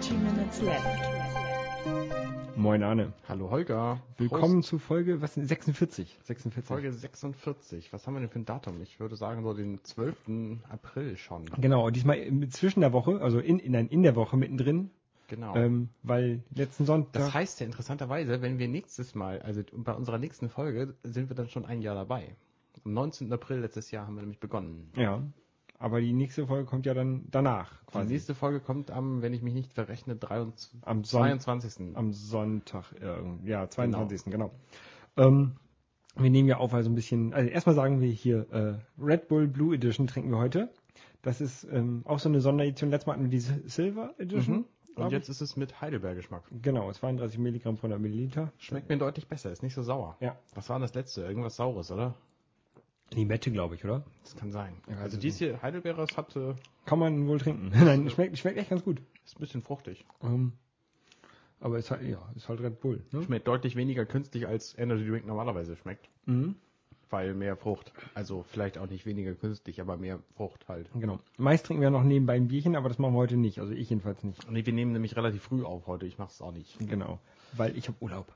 30 Minutes Left. Moin Arne. Hallo Holger. Willkommen zu Folge was, 46. 46. Folge 46. Was haben wir denn für ein Datum? Ich würde sagen so den 12. April schon. Genau, diesmal zwischen der Woche, also in, in, in der Woche mittendrin, Genau. ähm, weil letzten Sonntag. das heißt ja interessanterweise, wenn wir nächstes Mal, also bei unserer nächsten Folge, sind wir dann schon ein Jahr dabei. Am 19. April letztes Jahr haben wir nämlich begonnen. ja, aber die nächste Folge kommt ja dann danach Die quasi. nächste Folge kommt am, wenn ich mich nicht verrechne, 23, Am Son- 22. Am Sonntag, irgend- ja, 22. Genau. Ähm, wir nehmen ja auf, also ein bisschen, also erstmal sagen wir hier, äh, Red Bull Blue Edition trinken wir heute. Das ist ähm, auch so eine Sonderedition. Letztes Mal hatten wir diese Silver Edition. Mhm. Und ich. jetzt ist es mit Heidelbeer-Geschmack. Genau, 32 Milligramm pro 100 Milliliter. Schmeckt mir deutlich besser, ist nicht so sauer. Ja. Was war denn das letzte? Irgendwas Saures, oder? Limette, glaube ich, oder? Das kann sein. Ja, also also dies hier, Heidelbeeres hat, äh, Kann man wohl trinken. Nein, schmeckt, schmeckt echt ganz gut. ist ein bisschen fruchtig. Ähm, aber ist halt, ja, ist halt Red Bull. Ne? Schmeckt deutlich weniger künstlich als Energy Drink normalerweise schmeckt. Mhm. Weil mehr Frucht. Also vielleicht auch nicht weniger künstlich, aber mehr Frucht halt. Genau. Meist trinken wir noch nebenbei ein Bierchen, aber das machen wir heute nicht. Also ich jedenfalls nicht. Nee, wir nehmen nämlich relativ früh auf heute. Ich mache es auch nicht. Genau. Weil ich habe Urlaub.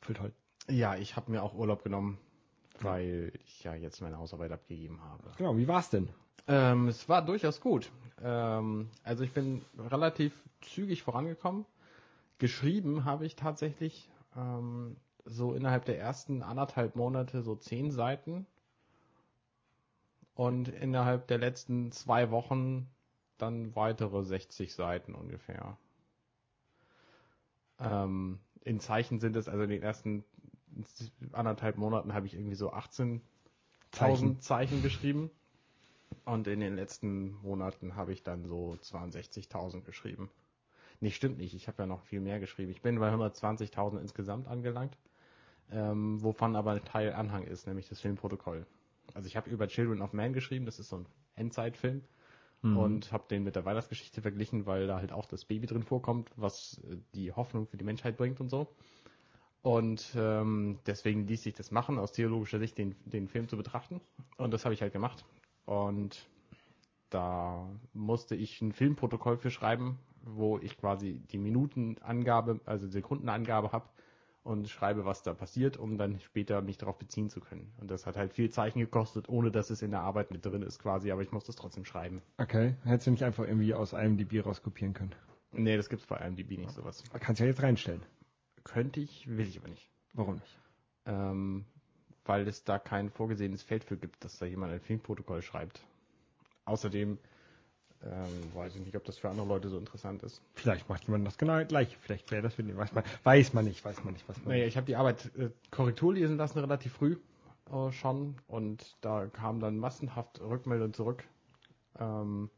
Voll toll. Ja, ich habe mir auch Urlaub genommen, weil ich ja jetzt meine Hausarbeit abgegeben habe. Genau, wie war's denn? Ähm, es war durchaus gut. Ähm, also ich bin relativ zügig vorangekommen. Geschrieben habe ich tatsächlich ähm, so innerhalb der ersten anderthalb Monate so zehn Seiten. Und innerhalb der letzten zwei Wochen dann weitere 60 Seiten ungefähr. Ähm, in Zeichen sind es, also in den ersten anderthalb Monaten habe ich irgendwie so 18.000 Zeichen. Zeichen geschrieben. Und in den letzten Monaten habe ich dann so 62.000 geschrieben. Nee, stimmt nicht. Ich habe ja noch viel mehr geschrieben. Ich bin bei 120.000 insgesamt angelangt, ähm, wovon aber ein Teil Anhang ist, nämlich das Filmprotokoll. Also ich habe über Children of Man geschrieben, das ist so ein Endzeitfilm. Und habe den mit der Weihnachtsgeschichte verglichen, weil da halt auch das Baby drin vorkommt, was äh, die Hoffnung für die Menschheit bringt und so. Und ähm, deswegen ließ sich das machen, aus theologischer Sicht den, den Film zu betrachten. Und das habe ich halt gemacht. Und da musste ich ein Filmprotokoll für schreiben, wo ich quasi die Minutenangabe, also Sekundenangabe habe und schreibe, was da passiert, um dann später mich darauf beziehen zu können. Und das hat halt viel Zeichen gekostet, ohne dass es in der Arbeit mit drin ist quasi, aber ich musste es trotzdem schreiben. Okay. Hättest du nicht einfach irgendwie aus IMDb rauskopieren können? Nee, das gibt's bei IMDb nicht sowas. Kannst ja jetzt reinstellen. Könnte ich, will ich aber nicht. Warum nicht? ähm, weil es da kein vorgesehenes Feld für gibt, dass da jemand ein Filmprotokoll schreibt. Außerdem ähm, weiß ich nicht, ob das für andere Leute so interessant ist. Vielleicht macht jemand das genau gleich. Vielleicht wäre das für den. Weiß man, weiß man nicht, weiß man nicht, weiß man Naja, ich habe die Arbeit äh, Korrektur lesen lassen relativ früh äh, schon und da kam dann massenhaft Rückmeldung zurück. Ähm,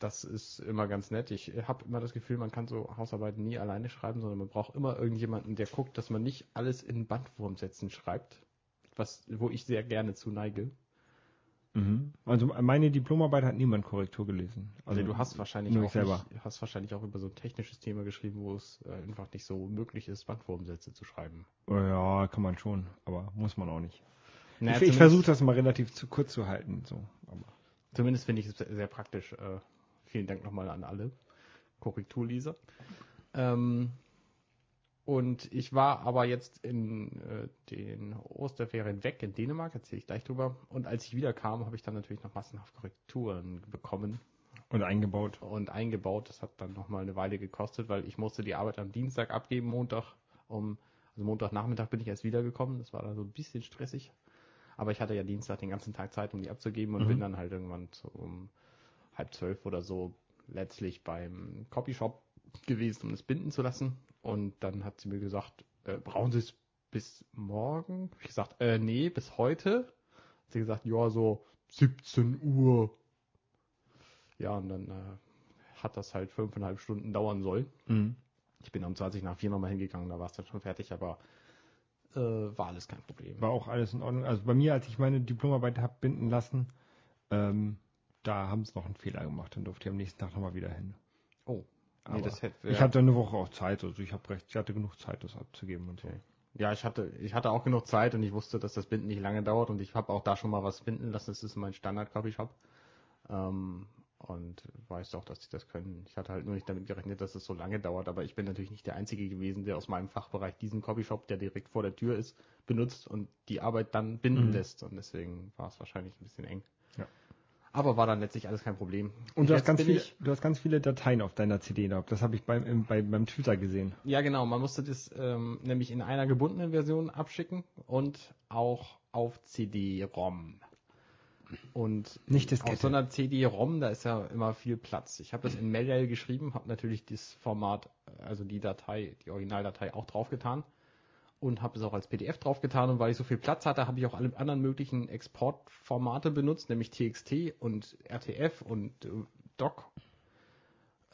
das ist immer ganz nett. Ich habe immer das Gefühl, man kann so Hausarbeiten nie alleine schreiben, sondern man braucht immer irgendjemanden, der guckt, dass man nicht alles in Bandwurmsätzen schreibt, was, wo ich sehr gerne zu neige. Mhm. Also meine Diplomarbeit hat niemand Korrektur gelesen. Also du hast wahrscheinlich auch. Nicht, hast wahrscheinlich auch über so ein technisches Thema geschrieben, wo es äh, einfach nicht so möglich ist, Bandwurmsätze zu schreiben. Ja, kann man schon, aber muss man auch nicht. Naja, ich ich versuche das mal relativ zu kurz zu halten. So. Aber Zumindest finde ich es sehr praktisch. Vielen Dank nochmal an alle Korrekturleser. Ähm, und ich war aber jetzt in äh, den Osterferien weg in Dänemark, erzähle ich gleich drüber. Und als ich wiederkam, habe ich dann natürlich noch massenhaft Korrekturen bekommen Und eingebaut. und eingebaut. Das hat dann nochmal eine Weile gekostet, weil ich musste die Arbeit am Dienstag abgeben, Montag um, also Montagnachmittag bin ich erst wiedergekommen. Das war dann so ein bisschen stressig. Aber ich hatte ja Dienstag den ganzen Tag Zeit, um die abzugeben und Mhm. bin dann halt irgendwann um halb zwölf oder so letztlich beim Copyshop gewesen, um es binden zu lassen. Und dann hat sie mir gesagt, äh, brauchen Sie es bis morgen? Hab ich gesagt, äh, nee, bis heute. Hat sie gesagt, ja, so 17 Uhr. Ja, und dann äh, hat das halt fünfeinhalb Stunden dauern sollen. Mhm. Ich bin um 20 nach 4 nochmal hingegangen, da war es dann schon fertig, aber äh, war alles kein Problem. War auch alles in Ordnung. Also bei mir, als ich meine Diplomarbeit habe binden lassen, ähm, da haben sie noch einen Fehler gemacht. Dann durfte ich am nächsten Tag nochmal wieder hin. Oh, nee, Aber das hätte. Ich hatte eine Woche auch Zeit, also ich habe recht, ich hatte genug Zeit, das abzugeben und so. Okay. Ja, ich hatte, ich hatte auch genug Zeit und ich wusste, dass das Binden nicht lange dauert und ich habe auch da schon mal was binden lassen. Das ist mein Standard-Copy-Shop. Ähm, und weiß auch, dass sie das können. Ich hatte halt nur nicht damit gerechnet, dass es so lange dauert, aber ich bin natürlich nicht der Einzige gewesen, der aus meinem Fachbereich diesen Copyshop, der direkt vor der Tür ist, benutzt und die Arbeit dann binden mhm. lässt und deswegen war es wahrscheinlich ein bisschen eng. Ja. Aber war dann letztlich alles kein Problem. Und du hast, ganz viele, du hast ganz viele Dateien auf deiner CD gehabt. Das habe ich beim, bei, beim Twitter gesehen. Ja, genau. Man musste das ähm, nämlich in einer gebundenen Version abschicken und auch auf CD-ROM. Und nicht das auf so einer CD-ROM, da ist ja immer viel Platz. Ich habe das in Mail geschrieben, habe natürlich das Format, also die Datei, die Originaldatei auch draufgetan und habe es auch als PDF draufgetan und weil ich so viel Platz hatte, habe ich auch alle anderen möglichen Exportformate benutzt, nämlich TXT und RTF und äh, Doc.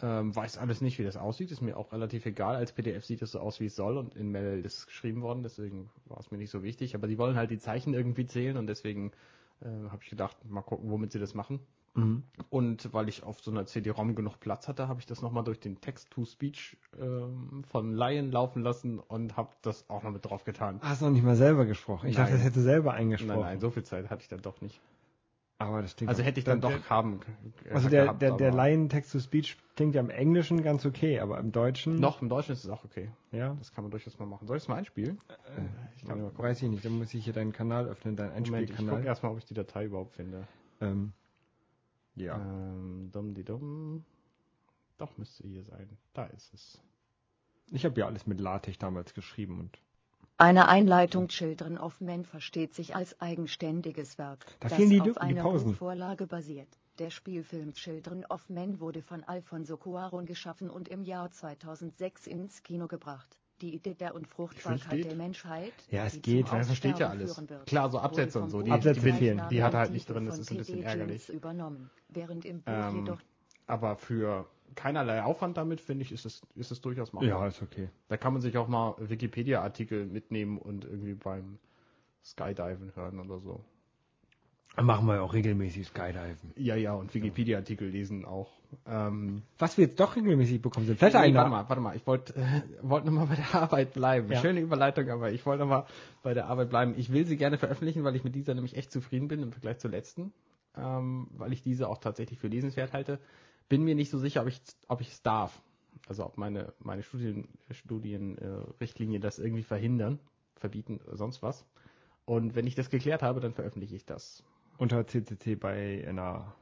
Ähm, weiß alles nicht, wie das aussieht, ist mir auch relativ egal. Als PDF sieht es so aus, wie es soll und in Mail ist es geschrieben worden, deswegen war es mir nicht so wichtig. Aber die wollen halt die Zeichen irgendwie zählen und deswegen äh, habe ich gedacht, mal gucken, womit sie das machen. Mhm. Und weil ich auf so einer CD-ROM genug Platz hatte, habe ich das nochmal durch den Text-to-Speech ähm, von Lion laufen lassen und habe das auch noch mit drauf getan. Hast du noch nicht mal selber gesprochen? Ich nein. dachte, das hätte selber eingesprochen. Nein, nein, so viel Zeit hatte ich dann doch nicht. Aber das klingt Also hätte ich dann der, doch haben äh, Also der, gehabt, der, der Lion Text-to-Speech klingt ja im Englischen ganz okay, aber im Deutschen... Noch, im Deutschen ist es auch okay. Ja? Das kann man durchaus mal machen. Soll ich es mal einspielen? Äh, ich kann mal Weiß ich nicht, dann muss ich hier deinen Kanal öffnen, deinen Einspielkanal. Moment, ich gucke erstmal, ob ich die Datei überhaupt finde. Ähm, ja. Ähm, dumm die dumm. Doch, müsste hier sein. Da ist es. Ich habe ja alles mit LaTeX damals geschrieben und. Eine Einleitung Children of Men versteht sich als eigenständiges Werk, da das die, auf einer Pausen. Vorlage basiert. Der Spielfilm Children of Men wurde von Alfonso Cuarón geschaffen und im Jahr 2006 ins Kino gebracht die Idee der Unfruchtbarkeit der Menschheit. Ja, es geht, man versteht ja alles. Klar, so Absätze und so, die, Absätze die fehlen. Die hat er halt nicht drin, das ist ein bisschen ärgerlich. Übernommen, während im Buch ähm, jedoch aber für keinerlei Aufwand damit, finde ich, ist es, ist es durchaus machbar. Ja, ist okay. Da kann man sich auch mal Wikipedia-Artikel mitnehmen und irgendwie beim Skydiven hören oder so. Machen wir auch regelmäßig Skydiven. Ja, ja, und Wikipedia-Artikel lesen auch. Ähm, Was wir jetzt doch regelmäßig bekommen sind. Vielleicht nee, warte mal, warte mal. Ich wollte äh, wollt nochmal bei der Arbeit bleiben. Ja. Schöne Überleitung, aber ich wollte nochmal bei der Arbeit bleiben. Ich will sie gerne veröffentlichen, weil ich mit dieser nämlich echt zufrieden bin im Vergleich zur letzten. Ähm, weil ich diese auch tatsächlich für lesenswert halte. Bin mir nicht so sicher, ob ich ob ich es darf. Also ob meine meine Studien Studienrichtlinie äh, das irgendwie verhindern, verbieten, sonst was. Und wenn ich das geklärt habe, dann veröffentliche ich das. Unter CCC bei einer.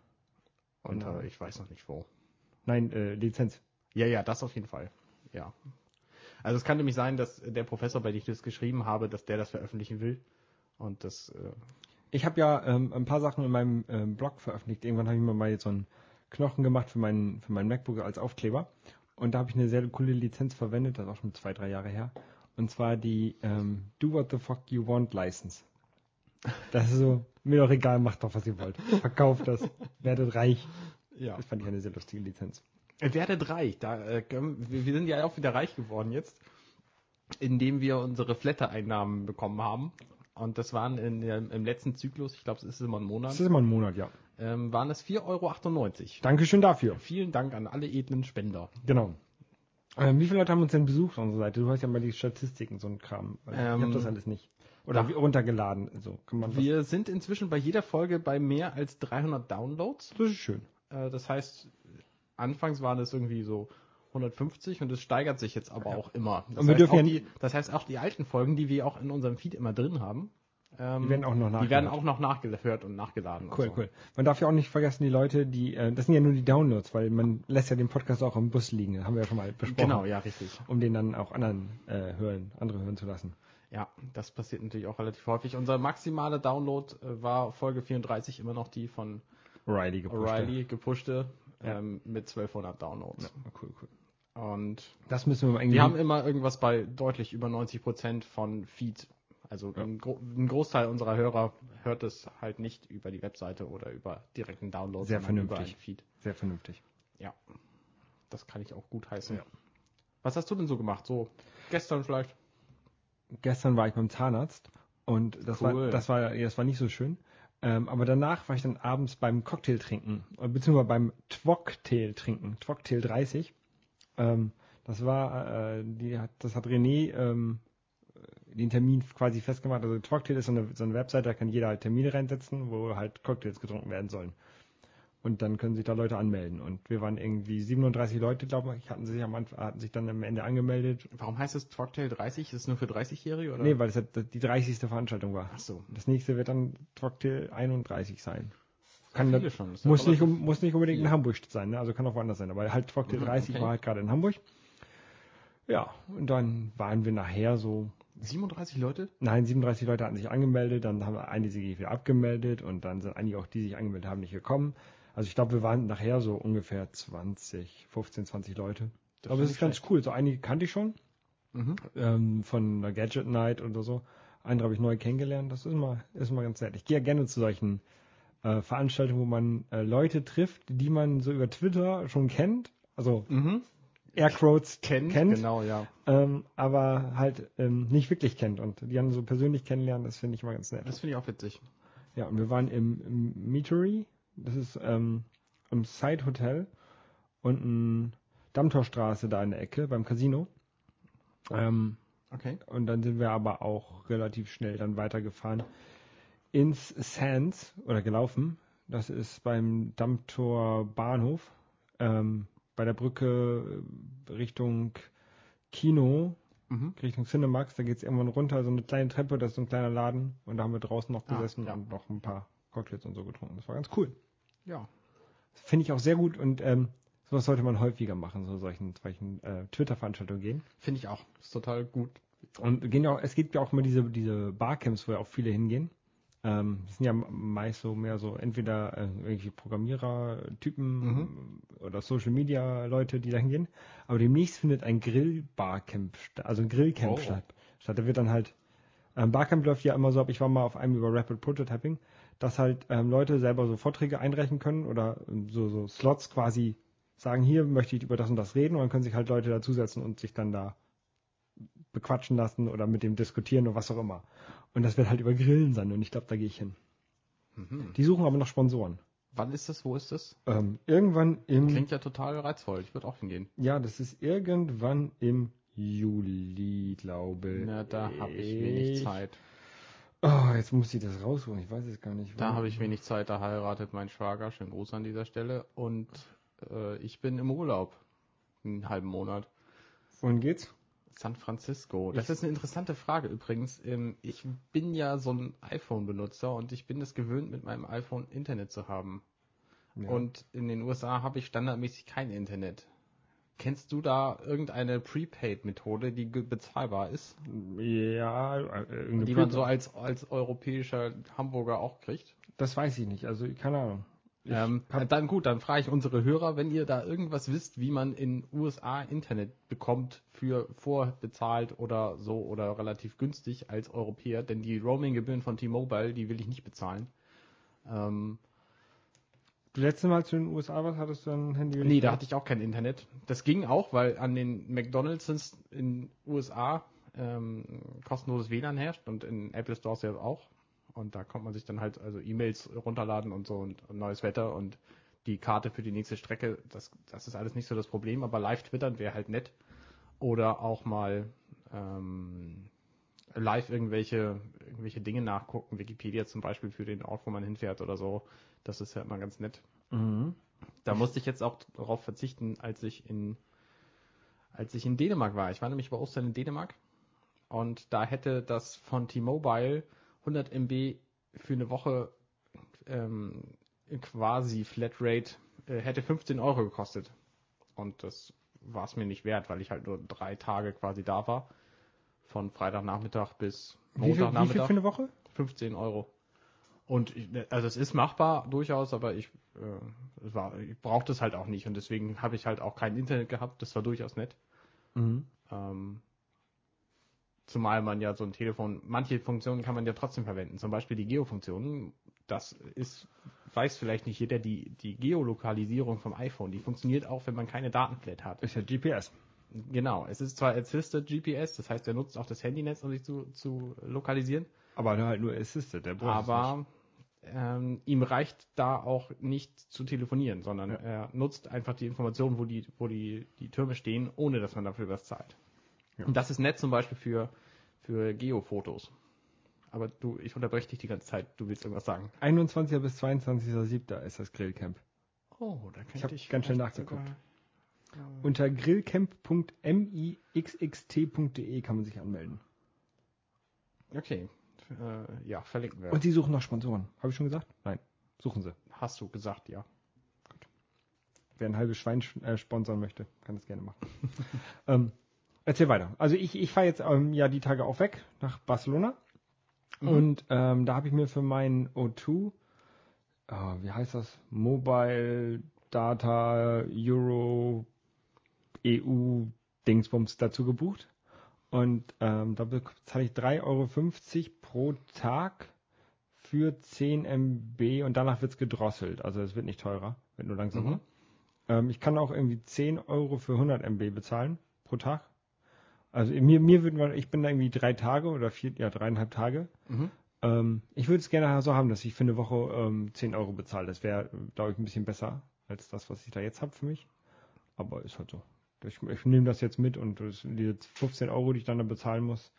Unter, ich weiß noch nicht wo. Nein, äh, Lizenz. Ja, ja, das auf jeden Fall. Ja. Also es kann nämlich sein, dass der Professor, bei dem ich das geschrieben habe, dass der das veröffentlichen will. Und das. Äh ich habe ja ähm, ein paar Sachen in meinem ähm, Blog veröffentlicht. Irgendwann habe ich mir mal jetzt so einen Knochen gemacht für meinen für meinen MacBook als Aufkleber. Und da habe ich eine sehr coole Lizenz verwendet, das ist auch schon zwei, drei Jahre her. Und zwar die ähm, Do What the Fuck You Want License. Das ist so, mir doch egal, macht doch, was ihr wollt. Verkauft das, werdet reich. Ja. Das fand ich eine sehr lustige Lizenz. Werdet reich, da, äh, wir, wir sind ja auch wieder reich geworden jetzt, indem wir unsere Flatter-Einnahmen bekommen haben. Und das waren in, im letzten Zyklus, ich glaube, es ist immer ein Monat. Es ist immer ein Monat, ja. Ähm, waren es 4,98 Euro. Dankeschön dafür. Vielen Dank an alle edlen Spender. Genau. Ähm, wie viele Leute haben uns denn besucht auf unserer Seite? Du hast ja mal die Statistiken, so ein Kram. Ähm, ich habe das alles nicht. Oder ja. runtergeladen. So kann man Wir was... sind inzwischen bei jeder Folge bei mehr als 300 Downloads. Das ist schön. Äh, das heißt, anfangs waren es irgendwie so 150 und es steigert sich jetzt aber ja. auch immer. Das, und wir dürfen ja die, das heißt auch die alten Folgen, die wir auch in unserem Feed immer drin haben, ähm, die werden auch noch nachgeladen. Die werden auch noch nachgehört und nachgeladen. Cool, und so. cool. Man darf ja auch nicht vergessen, die Leute, die, äh, das sind ja nur die Downloads, weil man lässt ja den Podcast auch im Bus liegen. Das haben wir ja schon mal besprochen. Genau, ja, richtig. Um den dann auch anderen äh, hören, andere hören zu lassen. Ja, das passiert natürlich auch relativ häufig. Unser maximaler Download äh, war Folge 34 immer noch die von O'Reilly gepushte, O'Reilly gepushte ja. ähm, mit 1200 Downloads. Ja, cool, cool. Und das müssen wir mal irgendwie. Wir haben immer irgendwas bei deutlich über 90 Prozent von Feed also ja. ein, Gro ein, Großteil unserer Hörer hört es halt nicht über die Webseite oder über direkten Download, Sehr vernünftig. Feed. Sehr vernünftig. Ja. Das kann ich auch gut heißen. Ja. Was hast du denn so gemacht? So gestern vielleicht? Gestern war ich beim Zahnarzt und das cool. war das war das war nicht so schön. Ähm, aber danach war ich dann abends beim Cocktail trinken, äh, beziehungsweise beim Twocktail trinken, Twocktail 30. Ähm, das war, äh, die hat, das hat René ähm, den Termin quasi festgemacht. Also Cocktail ist so eine, so eine Webseite, da kann jeder halt Termine reinsetzen, wo halt Cocktails getrunken werden sollen. Und dann können sich da Leute anmelden. Und wir waren irgendwie 37 Leute, glaube ich, hatten sich am Anfang, hatten sich dann am Ende angemeldet. Warum heißt es Trucktail 30? Ist es nur für 30-Jährige oder? Nee, weil es die 30. Veranstaltung war. Ach so. Das nächste wird dann Trucktail 31 sein. Kann viele da, schon. Das muss, ja nicht, muss nicht unbedingt in viel. Hamburg sein, ne? also kann auch woanders sein. Aber halt Trucktail Mhm, 30 okay. war halt gerade in Hamburg. Ja, und dann waren wir nachher so 37 Leute? Nein, 37 Leute hatten sich angemeldet, dann haben einige sich wieder abgemeldet und dann sind einige auch, die sich angemeldet haben, nicht gekommen. Also ich glaube, wir waren nachher so ungefähr 20, 15, 20 Leute. Das Aber es ist ganz cool. So einige kannte ich schon Mhm. ähm, von der Gadget Night oder so. Andere habe ich neu kennengelernt. Das ist immer, ist immer ganz nett. Ich gehe ja gerne zu solchen äh, Veranstaltungen, wo man äh, Leute trifft, die man so über Twitter schon kennt. Also Mhm. Airquotes Kennt, kennt genau, ja. ähm, aber halt ähm, nicht wirklich kennt. Und die dann so persönlich kennenlernen, das finde ich mal ganz nett. Das finde ich auch witzig. Ja, und wir waren im, im Meatery, das ist ähm, im Side Hotel unten Dammtorstraße da in der Ecke beim Casino. Ähm, Okay. und dann sind wir aber auch relativ schnell dann weitergefahren ins Sands oder gelaufen. Das ist beim Dammtor Bahnhof ähm, bei der Brücke äh, Richtung Kino, Mhm. Richtung Cinemax. Da geht es irgendwann runter, so eine kleine Treppe, das ist so ein kleiner Laden. Und da haben wir draußen noch Ah, gesessen ja. und noch ein paar Cocktails und so getrunken. Das war ganz cool. Ja. Finde ich auch sehr gut und ähm, sowas sollte man häufiger machen, so solchen, solchen äh, Twitter-Veranstaltungen gehen. Finde ich auch. Ist total gut. Und gehen ja auch, es gibt ja auch immer diese, diese Barcamps, wo ja auch viele hingehen. Ähm, das sind ja meist so mehr so entweder äh, irgendwie Programmierer-Typen oder Social Media Leute, die da hingehen. Aber demnächst findet ein Grill-Barcamp statt, also ein Grillcamp Oh. statt. statt. Da wird dann halt, ähm, Barcamp läuft ja immer so ab, ich war mal auf einem über Rapid Prototyping, dass halt ähm, Leute selber so Vorträge einreichen können oder ähm, so, so Slots quasi sagen, hier möchte ich über das und das reden und dann können sich halt Leute dazusetzen und sich dann da bequatschen lassen oder mit dem diskutieren oder was auch immer. Und das wird halt über Grillen sein und ich glaube, da gehe ich hin. Mhm. Die suchen aber noch Sponsoren. Wann ist das? Wo ist das? Ähm, irgendwann im, Klingt ja total reizvoll. Ich würde auch hingehen. ja, das ist irgendwann im Juli, glaube Na, da habe ich wenig Zeit. Oh, jetzt muss ich das rausholen. Ich weiß es gar nicht. Da habe ich wenig Zeit. Da heiratet mein Schwager. Schönen Gruß an dieser Stelle. Und äh, ich bin im Urlaub. Einen halben Monat. Wohin geht's? San Francisco. Das Ich- ist eine interessante Frage übrigens. Ähm, Ich bin ja so ein iPhone-Benutzer und ich bin es gewöhnt, mit meinem iPhone Internet zu haben. Ja. Und in den USA habe ich standardmäßig kein Internet. Kennst du da irgendeine Prepaid-Methode, die bezahlbar ist? ja, äh, die man so als, als europäischer Hamburger auch kriegt? das weiß ich nicht. Also keine Ahnung. Ähm, hab- dann gut, dann frage ich unsere Hörer, wenn ihr da irgendwas wisst, wie man in USA Internet bekommt für vorbezahlt oder so oder relativ günstig als Europäer, denn die Roaming-Gebühren von T-Mobile, die will ich nicht bezahlen. Ähm, du letzte Mal zu den USA was hattest du ein Handy? nee, da hatte ich auch kein Internet. Das ging auch, weil an den McDonalds in USA ähm, kostenloses WLAN herrscht und in Apple Stores ja auch. Und da kommt man sich dann halt also E-Mails runterladen und so und, und neues Wetter und die Karte für die nächste Strecke, das, das ist alles nicht so das Problem, aber live twittern wäre halt nett. Oder auch mal ähm, live irgendwelche, irgendwelche Dinge nachgucken, Wikipedia zum Beispiel für den Ort, wo man hinfährt oder so. Das ist ja immer ganz nett. Mhm. Da musste ich jetzt auch darauf verzichten, als ich in als ich in Dänemark war. Ich war nämlich bei Ostern in Dänemark und da hätte das von T-Mobile 100 MB für eine Woche ähm, quasi Flatrate äh, hätte 15 Euro gekostet und das war es mir nicht wert, weil ich halt nur drei Tage quasi da war von Freitagnachmittag bis Wie viel, wie viel Montagnachmittag. für eine Woche? 15 Euro. Und ich, also es ist machbar durchaus, aber ich, äh, es war, ich brauchte es halt auch nicht und deswegen habe ich halt auch kein Internet gehabt. Das war durchaus nett. Mhm. Ähm, zumal man ja so ein Telefon, manche Funktionen kann man ja trotzdem verwenden. Zum Beispiel die Geo-Funktionen. Das ist, weiß vielleicht nicht jeder, die, die Geolokalisierung vom iPhone, die funktioniert auch, wenn man keine Datenflat hat. Ist ja GPS. Genau, es ist zwar Assisted GPS, das heißt, er nutzt auch das Handynetz, um sich zu, zu lokalisieren. Aber halt nur Assisted, der braucht. Aber ähm, ihm reicht da auch nicht zu telefonieren, sondern Ja. er nutzt einfach die Informationen, wo die, wo die, die Türme stehen, ohne dass man dafür was zahlt. Ja. Und das ist nett zum Beispiel für, für Geofotos. Aber du, ich unterbreche dich die ganze Zeit, du willst irgendwas sagen. 21. bis 22.07. ist das Grillcamp. Oh, da könnte Ich habe ich ganz schnell nachgeguckt. sogar- Unter grillcamp.mixxt.de kann man sich anmelden. Okay, äh, ja, verlinken wir. Und sie suchen nach Sponsoren. Habe ich schon gesagt? Nein. Suchen sie. Hast du gesagt, ja. Wer ein halbes Schwein äh, sponsern möchte, kann das gerne machen. ähm, erzähl weiter. Also ich, ich fahre jetzt ähm, ja die Tage auch weg nach Barcelona. Mhm. Und ähm, da habe ich mir für meinen O2, äh, wie heißt das? Mobile Data Euro EU Dingsbums dazu gebucht. Und ähm, da bezahle ich 3,50 Euro pro Tag für 10 MB und danach wird's gedrosselt. Also es wird nicht teurer, wird nur langsamer. Mhm. Ähm, ich kann auch irgendwie 10 Euro für 100 MB bezahlen pro Tag. Also mir, mir würden ich bin da irgendwie drei Tage oder vier, ja dreieinhalb Tage. Mhm. Ähm, ich würde es gerne so haben, dass ich für eine Woche ähm, 10 Euro bezahle. Das wäre, glaube ich, ein bisschen besser als das, was ich da jetzt habe für mich. Aber ist halt so. Ich, ich nehme das jetzt mit und das, die jetzt 15 Euro, die ich dann da bezahlen muss,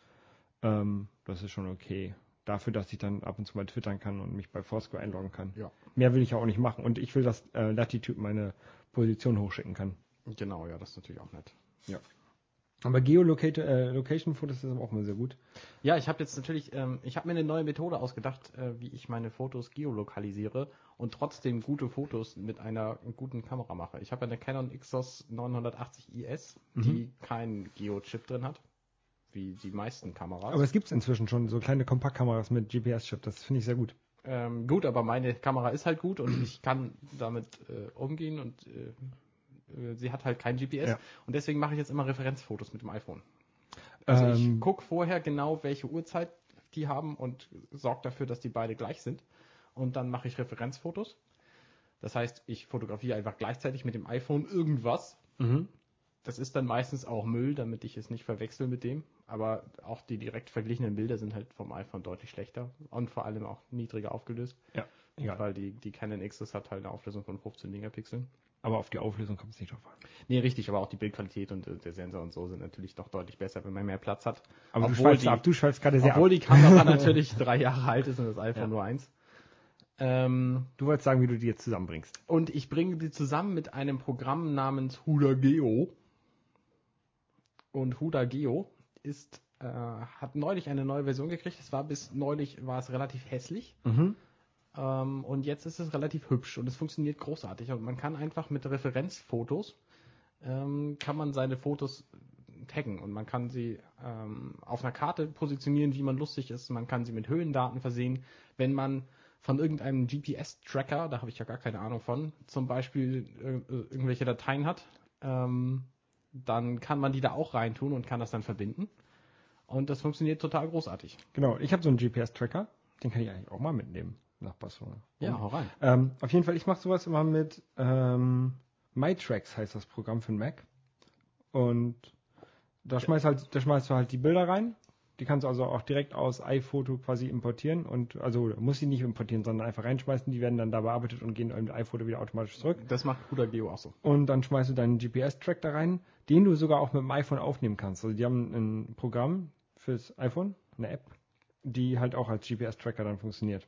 ähm, das ist schon okay. Dafür, dass ich dann ab und zu mal twittern kann und mich bei Foursquare einloggen kann. Ja. Mehr will ich ja auch nicht machen. Und ich will, dass äh, Latitude meine Position hochschicken kann. Genau, ja, das ist natürlich auch nett. Aber Geolocation-Fotos ist aber auch mal sehr gut. Ja, ich habe jetzt natürlich, ähm, ich habe mir eine neue Methode ausgedacht, äh, wie ich meine Fotos geolokalisiere und trotzdem gute Fotos mit einer guten Kamera mache. Ich habe eine Canon Xos 980 IS, die keinen Geo-Chip drin hat, wie die meisten Kameras. Aber es gibt inzwischen schon so kleine Kompaktkameras mit GPS-Chip. Das finde ich sehr gut. Ähm, gut, aber meine Kamera ist halt gut und ich kann damit äh, umgehen und äh, äh, sie hat halt kein GPS Ja. und deswegen mache ich jetzt immer Referenzfotos mit dem iPhone. Also ich Ähm, gucke vorher genau, welche Uhrzeit die haben und sorge dafür, dass die beide gleich sind. Und dann mache ich Referenzfotos. Das heißt, ich fotografiere einfach gleichzeitig mit dem iPhone irgendwas. mhm. Das ist dann meistens auch Müll, damit ich es nicht verwechsel mit dem. Aber auch die direkt verglichenen Bilder sind halt vom iPhone deutlich schlechter und vor allem auch niedriger aufgelöst. Ja, egal. Weil die, die Canon Xs hat halt eine Auflösung von 15 Megapixeln. Aber auf die Auflösung kommt es nicht drauf an. Nee, richtig, aber auch die Bildqualität und äh, der Sensor und so sind natürlich doch deutlich besser, wenn man mehr Platz hat. Aber du Obwohl schweifst die- ab. Du schweifst gerade sehr Obwohl ab. die Kamera natürlich drei Jahre alt ist und das iPhone Ja. nur eins. Ähm, Du wolltest sagen, wie du die jetzt zusammenbringst. und ich bringe die zusammen mit einem Programm namens Huda Geo. Und Huda Geo ist, äh, hat neulich eine neue Version gekriegt. Es war bis neulich war es relativ hässlich. Mhm. Ähm, und jetzt ist es relativ hübsch und es funktioniert großartig. Und man kann einfach mit Referenzfotos, ähm, kann man seine Fotos taggen und man kann sie ähm, auf einer Karte positionieren, wie man lustig ist. Man kann sie mit Höhendaten versehen. Wenn man von irgendeinem GPS-Tracker, da habe ich ja gar keine Ahnung von, zum Beispiel äh, irgendwelche Dateien hat, ähm, dann kann man die da auch reintun und kann das dann verbinden. Und das funktioniert total großartig. Genau, ich habe so einen GPS-Tracker. Den kann ich eigentlich auch mal mitnehmen nach Barcelona. Ja, hau rein. Ähm, auf jeden Fall, ich mache sowas immer mit ähm, MyTracks heißt das Programm für den Mac. Und da schmeißt halt, da schmeißt du halt die Bilder rein. Die kannst du also auch direkt aus iPhoto quasi importieren und also muss sie nicht importieren, sondern einfach reinschmeißen. Die werden dann da bearbeitet und gehen in iPhoto wieder automatisch zurück. Das macht Huda Geo auch so. Und dann schmeißt du deinen GPS-Track da rein, den du sogar auch mit dem iPhone aufnehmen kannst. Also die haben ein Programm fürs iPhone, eine App, die halt auch als GPS-Tracker dann funktioniert.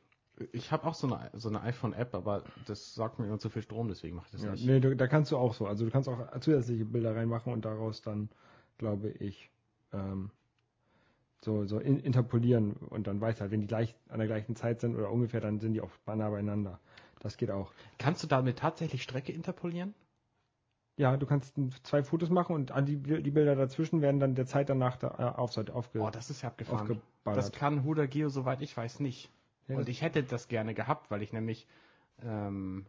Ich habe auch so eine, so eine iPhone-App, aber das sagt mir immer zu viel Strom, deswegen mache ich das Ja, nicht. nee, du, da kannst du auch so. Also du kannst auch zusätzliche Bilder reinmachen und daraus dann, glaube ich, ähm, so, so in, interpolieren und dann weißt du halt, wenn die gleich an der gleichen Zeit sind oder ungefähr, dann sind die auch nah beieinander. Das geht auch. Kannst du damit tatsächlich Strecke interpolieren? Ja, du kannst zwei Fotos machen und an die, die Bilder dazwischen werden dann der Zeit danach da, äh, Aufseite aufge, Oh, das ist ja abgefahren. Das kann Huda Geo, soweit ich weiß, nicht. Ja, Und ich hätte das gerne gehabt, weil ich nämlich ähm,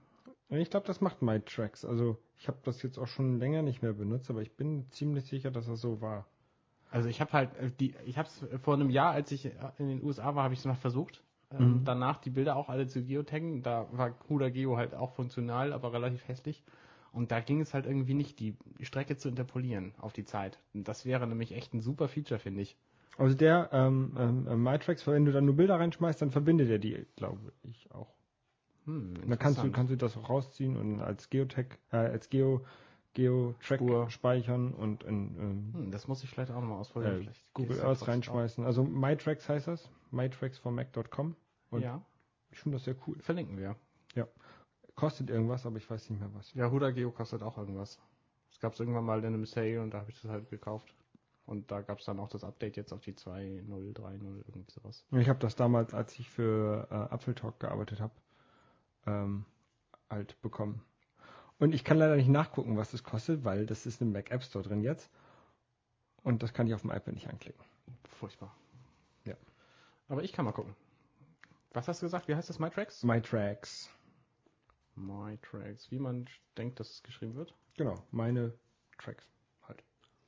Ich glaube, das macht MyTracks. Also ich habe das jetzt auch schon länger nicht mehr benutzt, aber ich bin ziemlich sicher, dass das so war. Also ich habe halt äh, die, ich habe es vor einem Jahr, als ich äh, in den USA war, habe ich es mal versucht. Ähm, Mhm. Danach die Bilder auch alle zu geotaggen. Da war Huda Geo halt auch funktional, aber relativ hässlich. Und da ging es halt irgendwie nicht, die Strecke zu interpolieren auf die Zeit. Und das wäre nämlich echt ein super Feature, finde ich. Also der ähm, ähm, MyTracks, wenn du dann nur Bilder reinschmeißt, dann verbindet er die, glaube ich, auch. Hm, dann kannst du, kannst du das auch rausziehen und als Geotag, äh, als Geo, Geo-Track speichern und in ähm, Hm, das muss ich vielleicht auch nochmal ausprobieren. äh, Vielleicht Google ja Earth reinschmeißen. Also MyTracks heißt das, mytracksformac.com. auch. Und Ja, ich finde das sehr cool. verlinken wir. kostet irgendwas, aber ich weiß nicht mehr was. Ja, Huda Geo kostet auch irgendwas. Das gab es irgendwann mal in einem Sale und da habe ich das halt gekauft. Und da gab es dann auch das Update jetzt auf die 2.0, 3.0, irgendwie sowas. Ich habe das damals, als ich für äh, Apfeltalk gearbeitet habe, ähm, halt bekommen. Und ich kann leider nicht nachgucken, was das kostet, weil das ist im Mac App Store drin jetzt. Und das kann ich auf dem iPad nicht anklicken. Furchtbar. Ja. Aber ich kann mal gucken. Was hast du gesagt? Wie heißt das? MyTracks? MyTracks. MyTracks. Wie man denkt, dass es geschrieben wird? Genau, meine Tracks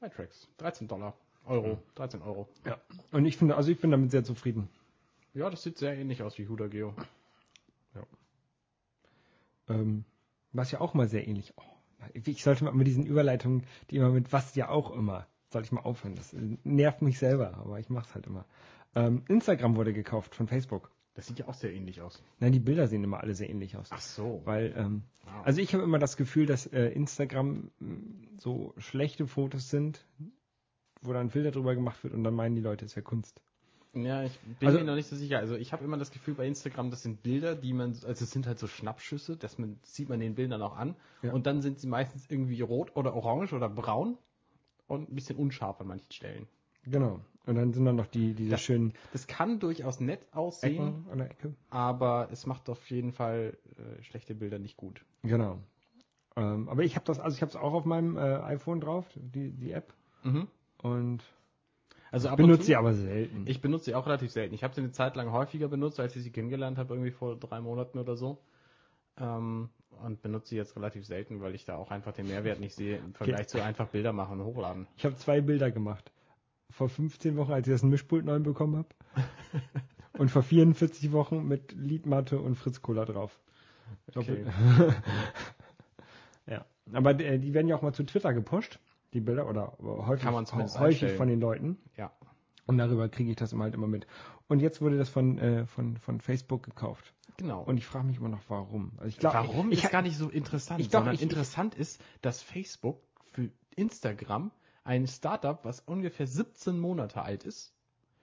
MyTracks. 13 Dollar. Euro. 13 Euro. Ja. Und ich finde, also ich bin damit sehr zufrieden. Ja, das sieht sehr ähnlich aus wie Huda Geo. Ja. Ähm, was ja auch mal sehr ähnlich. Oh, ich sollte mal mit diesen Überleitungen, die immer mit was ja auch immer, sollte ich mal aufhören. Das nervt mich selber, aber ich mache es halt immer. Ähm, Instagram wurde gekauft von Facebook. Das sieht ja auch sehr ähnlich aus. Nein, die Bilder sehen immer alle sehr ähnlich aus. Ach so. Weil, ähm, Wow. also ich habe immer das Gefühl, dass äh, Instagram mh, so schlechte Fotos sind, wo dann ein Filter drüber gemacht wird und dann meinen die Leute, es wäre Kunst. Ja, ich bin Also- mir noch nicht so sicher. Also ich habe immer das Gefühl bei Instagram, das sind Bilder, die man, also es sind halt so Schnappschüsse, das man, sieht man den Bildern auch an. Ja. Und dann sind sie meistens irgendwie rot oder orange oder braun und ein bisschen unscharf an manchen Stellen. Genau. Und dann sind dann noch die, diese Das- schönen Das kann durchaus nett aussehen, aber es macht auf jeden Fall äh, schlechte Bilder nicht gut. Genau. Ähm, aber ich habe das, also ich habe es auch auf meinem äh, iPhone drauf, die, die App. Und Also und benutze zu- sie aber selten. Ich benutze sie auch relativ selten. Ich habe sie eine Zeit lang häufiger benutzt, als ich sie kennengelernt habe, irgendwie vor drei Monaten oder so. Ähm, und benutze sie jetzt relativ selten, weil ich da auch einfach den Mehrwert nicht sehe im Vergleich zu einfach Bilder machen und hochladen. Ich habe zwei Bilder gemacht. Vor 15 Wochen, als ich das Mischpult neu bekommen habe. und vor 44 Wochen mit Liedmatte und Fritz Cola drauf. Okay. ja. Aber äh, die werden ja auch mal zu Twitter gepusht, die Bilder, oder häufig, häufig einstellen. von den Leuten. Ja. Und darüber kriege ich das immer halt immer mit. Und jetzt wurde das von, äh, von, von Facebook gekauft. Genau. Und ich frage mich immer noch, warum. Also ich glaub, Warum ich, ist gar nicht so interessant, ich glaub, sondern ich- interessant ist, dass Facebook für Instagram ein Startup, was ungefähr 17 Monate alt ist,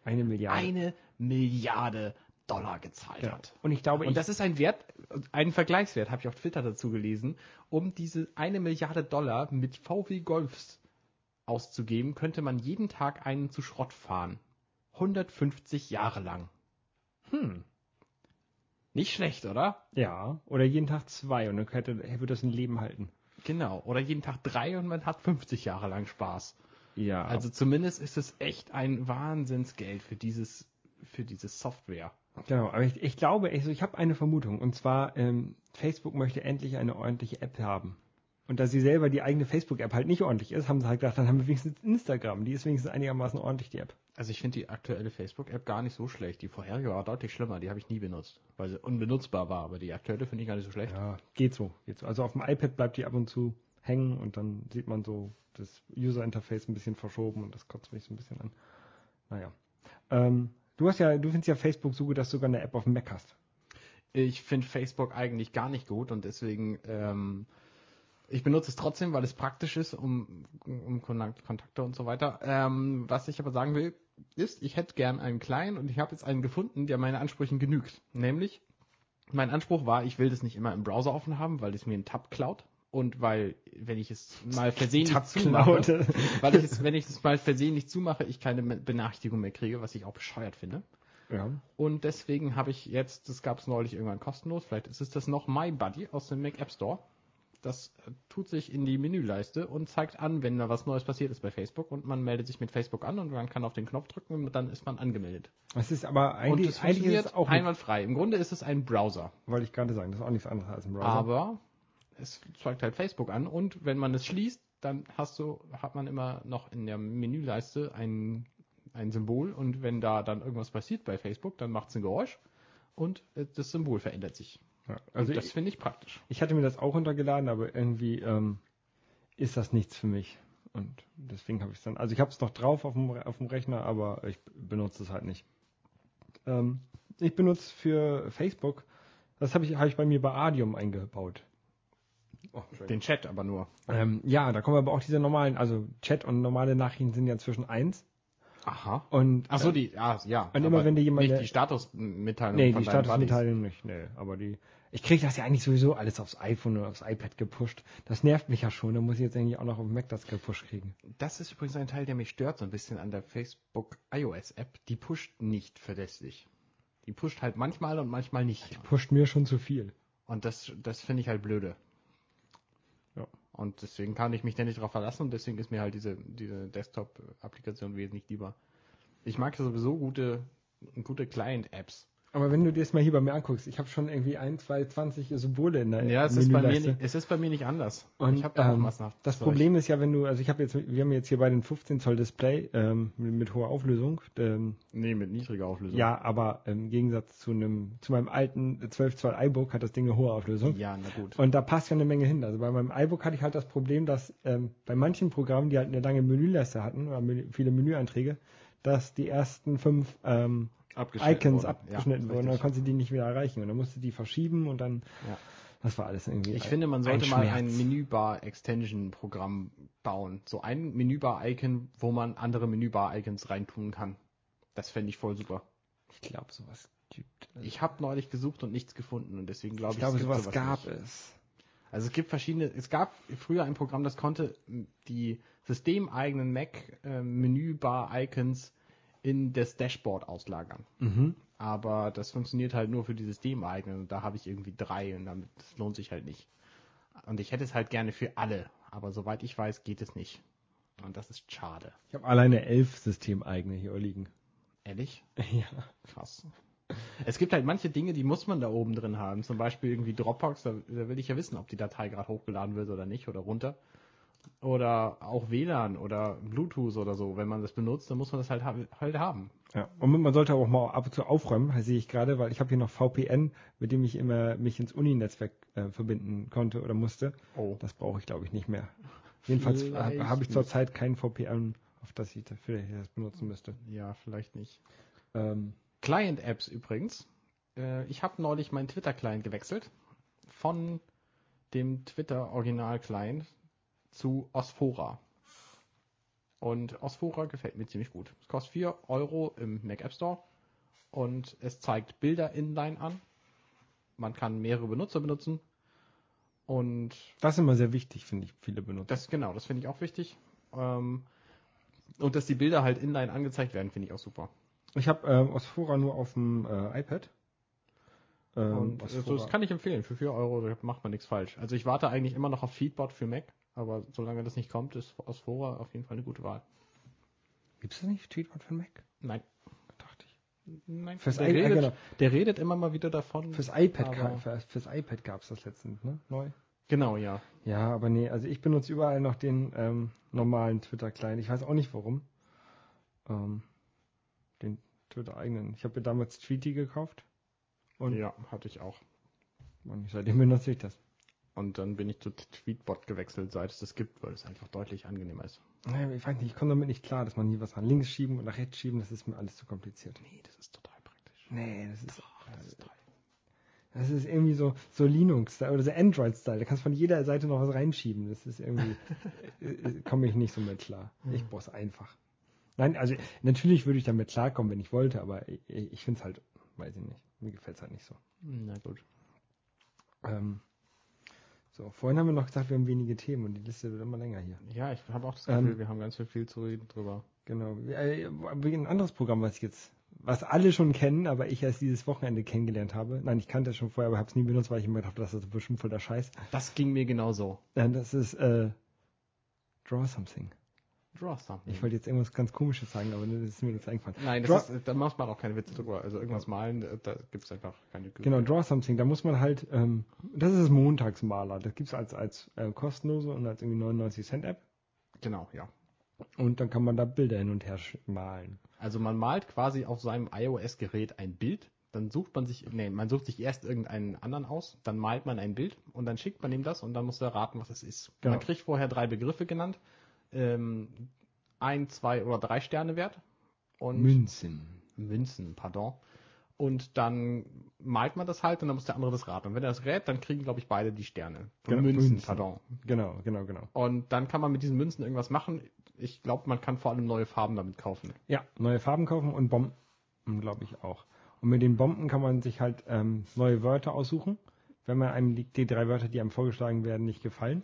eine Milliarde. eine Milliarde Dollar gezahlt ja. hat. Und ich glaube, Und das ist ein Wert, einen Vergleichswert, habe ich auf Twitter dazu gelesen, um diese eine Milliarde Dollar mit VW Golfs auszugeben, könnte man jeden Tag einen zu Schrott fahren. 150 Jahre lang. Hm. Nicht schlecht, oder? Ja, oder jeden Tag zwei und dann könnte, würde das ein Leben halten. Genau. Oder jeden Tag drei und man hat 50 Jahre lang Spaß. Ja, Also zumindest ist es echt ein Wahnsinnsgeld für dieses, für diese Software. genau. Aber ich, ich glaube, also ich habe eine Vermutung. Und zwar, ähm, Facebook möchte endlich eine ordentliche App haben. Und da sie selber die eigene Facebook-App halt nicht ordentlich ist, haben sie halt gedacht, dann haben wir wenigstens Instagram. Die ist wenigstens einigermaßen ordentlich, die App. Also ich finde die aktuelle Facebook-App gar nicht so schlecht. Die vorherige war deutlich schlimmer, die habe ich nie benutzt, weil sie unbenutzbar war. Aber die aktuelle finde ich gar nicht so schlecht. Ja, geht so, geht so. Also auf dem iPad bleibt die ab und zu hängen und dann sieht man so das User-Interface ein bisschen verschoben und das kotzt mich so ein bisschen an. Naja. Ähm, du hast ja, du findest ja Facebook so gut, dass du sogar eine App auf dem Mac hast. Ich finde Facebook eigentlich gar nicht gut und deswegen, ähm, ich benutze es trotzdem, weil es praktisch ist, um, um Kontakt- Kontakte und so weiter. Ähm, was ich aber sagen will, ist, ich hätte gern einen kleinen und ich habe jetzt einen gefunden, der meinen Ansprüchen genügt. Nämlich, mein Anspruch war, ich will das nicht immer im Browser offen haben, weil es mir einen Tab klaut. Und weil, wenn ich es mal versehentlich Tab zumache, weil ich es, wenn ich es mal versehentlich zumache, ich keine Benachrichtigung mehr kriege, was ich auch bescheuert finde. Ja. Und deswegen habe ich jetzt, das gab es neulich irgendwann kostenlos, vielleicht ist es das noch, MyBuddy aus dem Mac App Store. Das äh, tut sich in die Menüleiste und zeigt an, wenn da was Neues passiert ist bei Facebook und man meldet sich mit Facebook an und man kann auf den Knopf drücken und dann ist man angemeldet. Das ist aber und eigentlich, es eigentlich ist funktioniert es auch, einwandfrei. Im Grunde ist es ein Browser, wollte ich gerade sagen, das ist auch nichts anderes als ein Browser. aber es zeigt halt Facebook an und wenn man es schließt, dann hast du, hat man immer noch in der Menüleiste ein, ein Symbol und wenn da dann irgendwas passiert bei Facebook, dann macht es ein Geräusch und äh, das Symbol verändert sich. Ja, Also das finde ich praktisch. ich hatte mir das auch runtergeladen, aber irgendwie ähm, ist das nichts für mich. Und deswegen habe ich es dann, also ich habe es noch drauf auf dem, auf dem Rechner, aber ich benutze es halt nicht. Ähm, ich benutze für Facebook, das habe ich, hab ich bei mir bei Adium eingebaut. Oh, Den Chat aber nur. ähm, ja, da kommen aber auch diese normalen, also Chat und normale Nachrichten sind ja zwischen eins. Aha. Und Ach so, äh, die, ah, ja. Und immer wenn dir jemand- Nicht die Statusmitteilung Nee, von die Statusmitteilung nicht, nee. Aber die, Ich kriege das ja eigentlich sowieso alles aufs iPhone oder aufs iPad gepusht. Das nervt mich ja schon. Da muss ich jetzt eigentlich auch noch auf dem Mac das gepusht kriegen. Das ist übrigens ein Teil, der mich stört so ein bisschen an der Facebook iOS App. Die pusht nicht verlässlich. Die pusht halt manchmal und manchmal nicht. Die pusht mir schon zu viel. Und das, das finde ich halt blöde. Ja. Und deswegen kann ich mich da nicht drauf verlassen und deswegen ist mir halt diese, diese Desktop-Applikation wesentlich lieber. Ich mag sowieso gute, gute Client-Apps. Aber wenn du dir das mal hier bei mir anguckst, ich habe schon irgendwie ein, zwei, 20 Symbole in der Ja, es ist, bei mir nicht, es ist bei mir nicht anders. Und ich habe ähm, was nach. Das Problem ist ja, wenn du, also ich habe jetzt, wir haben jetzt hier bei den 15 Zoll Display ähm, mit, mit, hoher Auflösung. Ähm, nee, mit niedriger Auflösung. Ja, aber im Gegensatz zu einem, zu meinem alten 12 Zoll iBook hat das Ding eine hohe Auflösung. Ja, na gut. Und da passt ja eine Menge hin. Also bei meinem iBook hatte ich halt das Problem, dass ähm, bei manchen Programmen, die halt eine lange Menüleiste hatten oder viele Menüeinträge, dass die ersten fünf ähm, Icons wurden. abgeschnitten ja, wurden. Dann konnte sie die nicht mehr erreichen. Und dann musste die verschieben und dann. Ja. Das war alles irgendwie. Ich finde, man sollte ein mal ein Menübar-Extension-Programm bauen. So ein Menübar-Icon, wo man andere Menübar-Icons reintun kann. Das fände ich voll super. Ich glaube, sowas gibt es. Ich habe neulich gesucht und nichts gefunden und deswegen glaube ich, ich glaube, sowas, sowas gab nicht. es. Also es gibt verschiedene, es gab früher ein Programm, das konnte die systemeigenen Mac äh, in das Dashboard auslagern. Mhm. Aber das funktioniert halt nur für die Systemeigenen und da habe ich irgendwie drei und damit das lohnt sich halt nicht. Und ich hätte es halt gerne für alle, aber soweit ich weiß, geht es nicht. Und das ist schade. Ich habe alleine elf Systemeigene hier liegen. Ehrlich? Ja. Krass. Es gibt halt manche Dinge, die muss man da oben drin haben. Zum Beispiel irgendwie Dropbox, da, da will ich ja wissen, ob die Datei gerade hochgeladen wird oder nicht oder runter oder auch WLAN oder Bluetooth oder so. Wenn man das benutzt, dann muss man das halt, halt haben. Ja, und man sollte auch mal ab und zu aufräumen, sehe ich gerade, weil ich habe hier noch VPN, mit dem ich immer mich ins Uni-Netzwerk äh, verbinden konnte oder musste. Oh. Das brauche ich, glaube ich, nicht mehr. Jedenfalls habe hab ich zurzeit kein VPN, auf das ich dafür das benutzen müsste. Ja, vielleicht nicht. Ähm, Client-Apps übrigens. Äh, ich habe neulich meinen Twitter-Client gewechselt von dem Twitter-Original-Client zu Osphora. Und Osphora gefällt mir ziemlich gut. Es kostet 4 Euro im Mac App Store und es zeigt Bilder inline an. Man kann mehrere Benutzer benutzen. Und das ist immer sehr wichtig, finde ich, viele Benutzer. Das genau, das finde ich auch wichtig. Ähm, und dass die Bilder halt inline angezeigt werden, finde ich auch super. Ich habe ähm, Osphora nur auf dem äh, iPad. Ähm, und also das kann ich empfehlen. Für 4 Euro macht man nichts falsch. Also ich warte eigentlich immer noch auf Feedbot für Mac. Aber solange das nicht kommt, ist Osphora auf jeden Fall eine gute Wahl. Gibt es das nicht Tweetbot für Mac? Nein. Dachte ich. Nein. Fürs der, redet, genau. der redet immer mal wieder davon. Fürs iPad, für, fürs iPad gab es das letztens, ne? Neu. Genau, ja. Ja, aber nee, also ich benutze überall noch den ähm, normalen Twitter-Client. Ich weiß auch nicht warum. Ähm, den Twitter-eigenen. Ich habe mir damals Tweety gekauft. Und ja, hatte ich auch. Und seitdem benutze ich das. Und dann bin ich zu Tweetbot gewechselt, seit es das gibt, weil es einfach deutlich angenehmer ist. Ich weiß nicht, ich komme damit nicht klar, dass man hier was nach links schieben und nach rechts schieben, das ist mir alles zu kompliziert. Nee, das ist total praktisch. Nee, das ist, Doch, das ist toll. Das ist irgendwie so, so Linux-Style oder so Android-Style. Da kannst du von jeder Seite noch was reinschieben. Das ist irgendwie, äh, äh, komme ich nicht so mit klar. Ich brauche es einfach. Nein, also natürlich würde ich damit klarkommen, wenn ich wollte, aber ich, ich finde es halt, weiß ich nicht. Mir gefällt es halt nicht so. Na gut. Ähm, so, vorhin haben wir noch gesagt, wir haben wenige Themen und die Liste wird immer länger hier. Ja, ich habe auch das Gefühl, ähm, wir haben ganz viel, viel zu reden drüber. Genau. Äh, ein anderes Programm, was ich jetzt, was alle schon kennen, aber ich erst dieses Wochenende kennengelernt habe. Nein, ich kannte es schon vorher, aber habe es nie benutzt, weil ich immer gedacht habe, das ist bestimmt voll der Scheiß. Das ging mir genauso. Das ist äh, Draw Something. Draw Something. Ich wollte jetzt irgendwas ganz Komisches sagen, aber das ist mir jetzt eingefallen. Nein, das ist, da macht man auch keine Witze drüber. Also irgendwas malen, da gibt es einfach keine Glück. Genau, Draw Something, da muss man halt, ähm, das ist das Montagsmaler. Das gibt es als, als äh, kostenlose und als irgendwie 99 Cent App. Genau, ja. Und dann kann man da Bilder hin und her malen. Also man malt quasi auf seinem iOS-Gerät ein Bild, dann sucht man sich, nee, man sucht sich erst irgendeinen anderen aus, dann malt man ein Bild und dann schickt man ihm das und dann muss er raten, was es ist. Genau. Man kriegt vorher drei Begriffe genannt ähm, ein, zwei oder drei Sterne wert. Und Münzen. Münzen, pardon. Und dann malt man das halt und dann muss der andere das raten. Und wenn er das rät, dann kriegen, glaube ich, beide die Sterne. Genau, Münzen, Münzen, pardon. Genau, genau, genau. Und dann kann man mit diesen Münzen irgendwas machen. Ich glaube, man kann vor allem neue Farben damit kaufen. Ja, neue Farben kaufen und Bomben, glaube ich, auch. Und mit den Bomben kann man sich halt ähm, neue Wörter aussuchen wenn man einem die, die drei Wörter, die einem vorgeschlagen werden, nicht gefallen.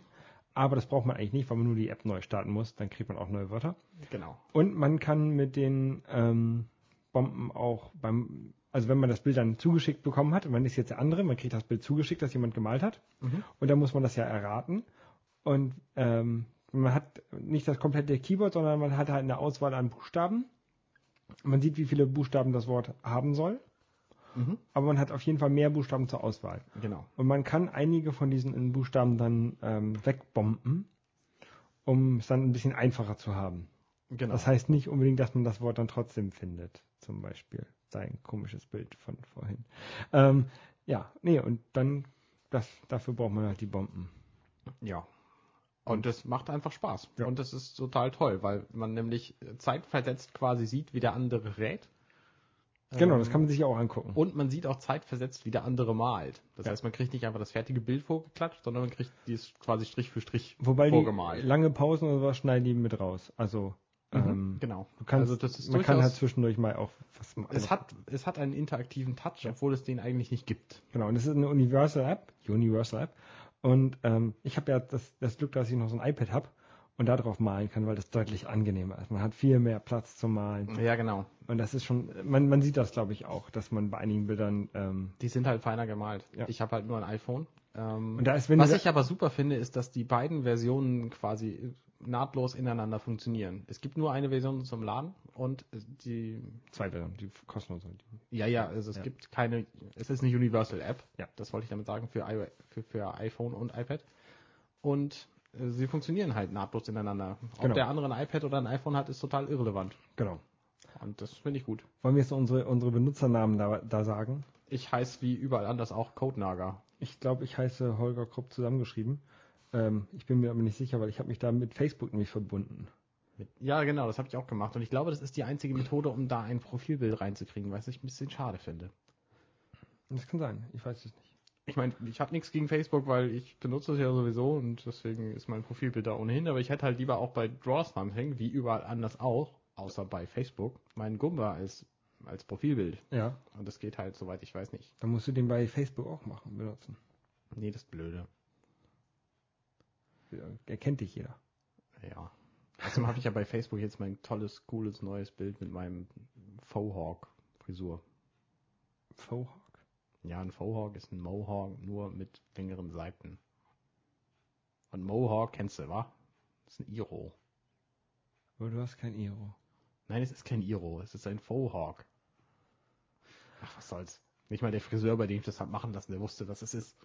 Aber das braucht man eigentlich nicht, weil man nur die App neu starten muss. Dann kriegt man auch neue Wörter. Genau. Und man kann mit den ähm, Bomben auch beim, also wenn man das Bild dann zugeschickt bekommen hat, und man ist jetzt der andere, man kriegt das Bild zugeschickt, das jemand gemalt hat. Mhm. Und dann muss man das ja erraten. Und ähm, man hat nicht das komplette Keyboard, sondern man hat halt eine Auswahl an Buchstaben. Man sieht, wie viele Buchstaben das Wort haben soll. Mhm. Aber man hat auf jeden Fall mehr Buchstaben zur Auswahl. Genau. Und man kann einige von diesen Buchstaben dann ähm, wegbomben, um es dann ein bisschen einfacher zu haben. Genau. Das heißt nicht unbedingt, dass man das Wort dann trotzdem findet. Zum Beispiel sein komisches Bild von vorhin. Ähm, ja, nee, und dann, das, dafür braucht man halt die Bomben. Ja. Und das macht einfach Spaß. Ja. Und das ist total toll, weil man nämlich zeitversetzt quasi sieht, wie der andere rät. Genau, Ähm, das kann man sich ja auch angucken. Und man sieht auch zeitversetzt, wie der andere malt. Das Ja. heißt, man kriegt nicht einfach das fertige Bild vorgeklatscht, sondern man kriegt dies quasi Strich für Strich Wobei die vorgemalt. lange Pausen oder sowas schneiden die mit raus. Also, ähm, genau. kannst, also das ist man kann halt zwischendurch mal auch was machen. Es hat, es hat einen interaktiven Touch, obwohl es den eigentlich nicht gibt. Genau, und das ist eine Universal App, Universal App. Und ähm, ich habe ja das, das Glück, dass ich noch so ein iPad habe und da drauf malen kann, weil das deutlich angenehmer ist. Man hat viel mehr Platz zum Malen. Ja, genau. Und das ist schon, man, man sieht das, glaube ich, auch, dass man bei einigen Bildern, ähm, Die sind halt feiner gemalt. Ja. Ich habe halt nur ein iPhone. Ähm, und da ist, wenn was ich aber super finde, ist, dass die beiden Versionen quasi nahtlos ineinander funktionieren. Es gibt nur eine Version zum Laden und die, zwei Versionen, die kostenlos sind. ja, ja, also es Ja. gibt keine, es ist eine Universal App. Ja. Das wollte ich damit sagen für, I, für, für iPhone und iPad. Und sie funktionieren halt nahtlos ineinander. Ob Genau. der andere ein iPad oder ein iPhone hat, ist total irrelevant. Genau. Und das finde ich gut. Wollen wir jetzt unsere, unsere Benutzernamen da, da sagen? Ich heiße wie überall anders auch Codenager. Ich glaube, ich heiße Holger Krupp zusammengeschrieben. Ähm, ich bin mir aber nicht sicher, weil ich habe mich da mit Facebook nämlich verbunden. Mit, ja, genau, das habe ich auch gemacht. Und ich glaube, das ist die einzige Methode, um da ein Profilbild reinzukriegen, was ich ein bisschen schade finde. Das kann sein, ich weiß es nicht. Ich meine, ich habe nichts gegen Facebook, weil ich benutze es ja sowieso und deswegen ist mein Profilbild da ohnehin. Aber ich hätte halt lieber auch bei Draw Something, wie überall anders auch, außer bei Facebook, meinen Gumba als, als Profilbild. Ja, Und das geht halt, soweit ich weiß, nicht. dann musst du den bei Facebook auch machen, benutzen. Nee, das ist blöde. Ja, Erkennt dich jeder. Ja. Außerdem habe ich ja bei Facebook jetzt mein tolles, cooles, neues Bild mit meinem Fauxhawk-Frisur. Fauxhawk. Ja, ein Fauxhawk ist ein Mohawk, nur mit längeren Seiten. Und Mohawk kennst du, wa? Das ist ein Iro. Aber du hast kein Iro. Nein, es ist kein Iro, es ist ein Fauxhawk. Ach, was soll's. Nicht mal der Friseur, bei dem ich das hab machen lassen, der wusste, was es ist.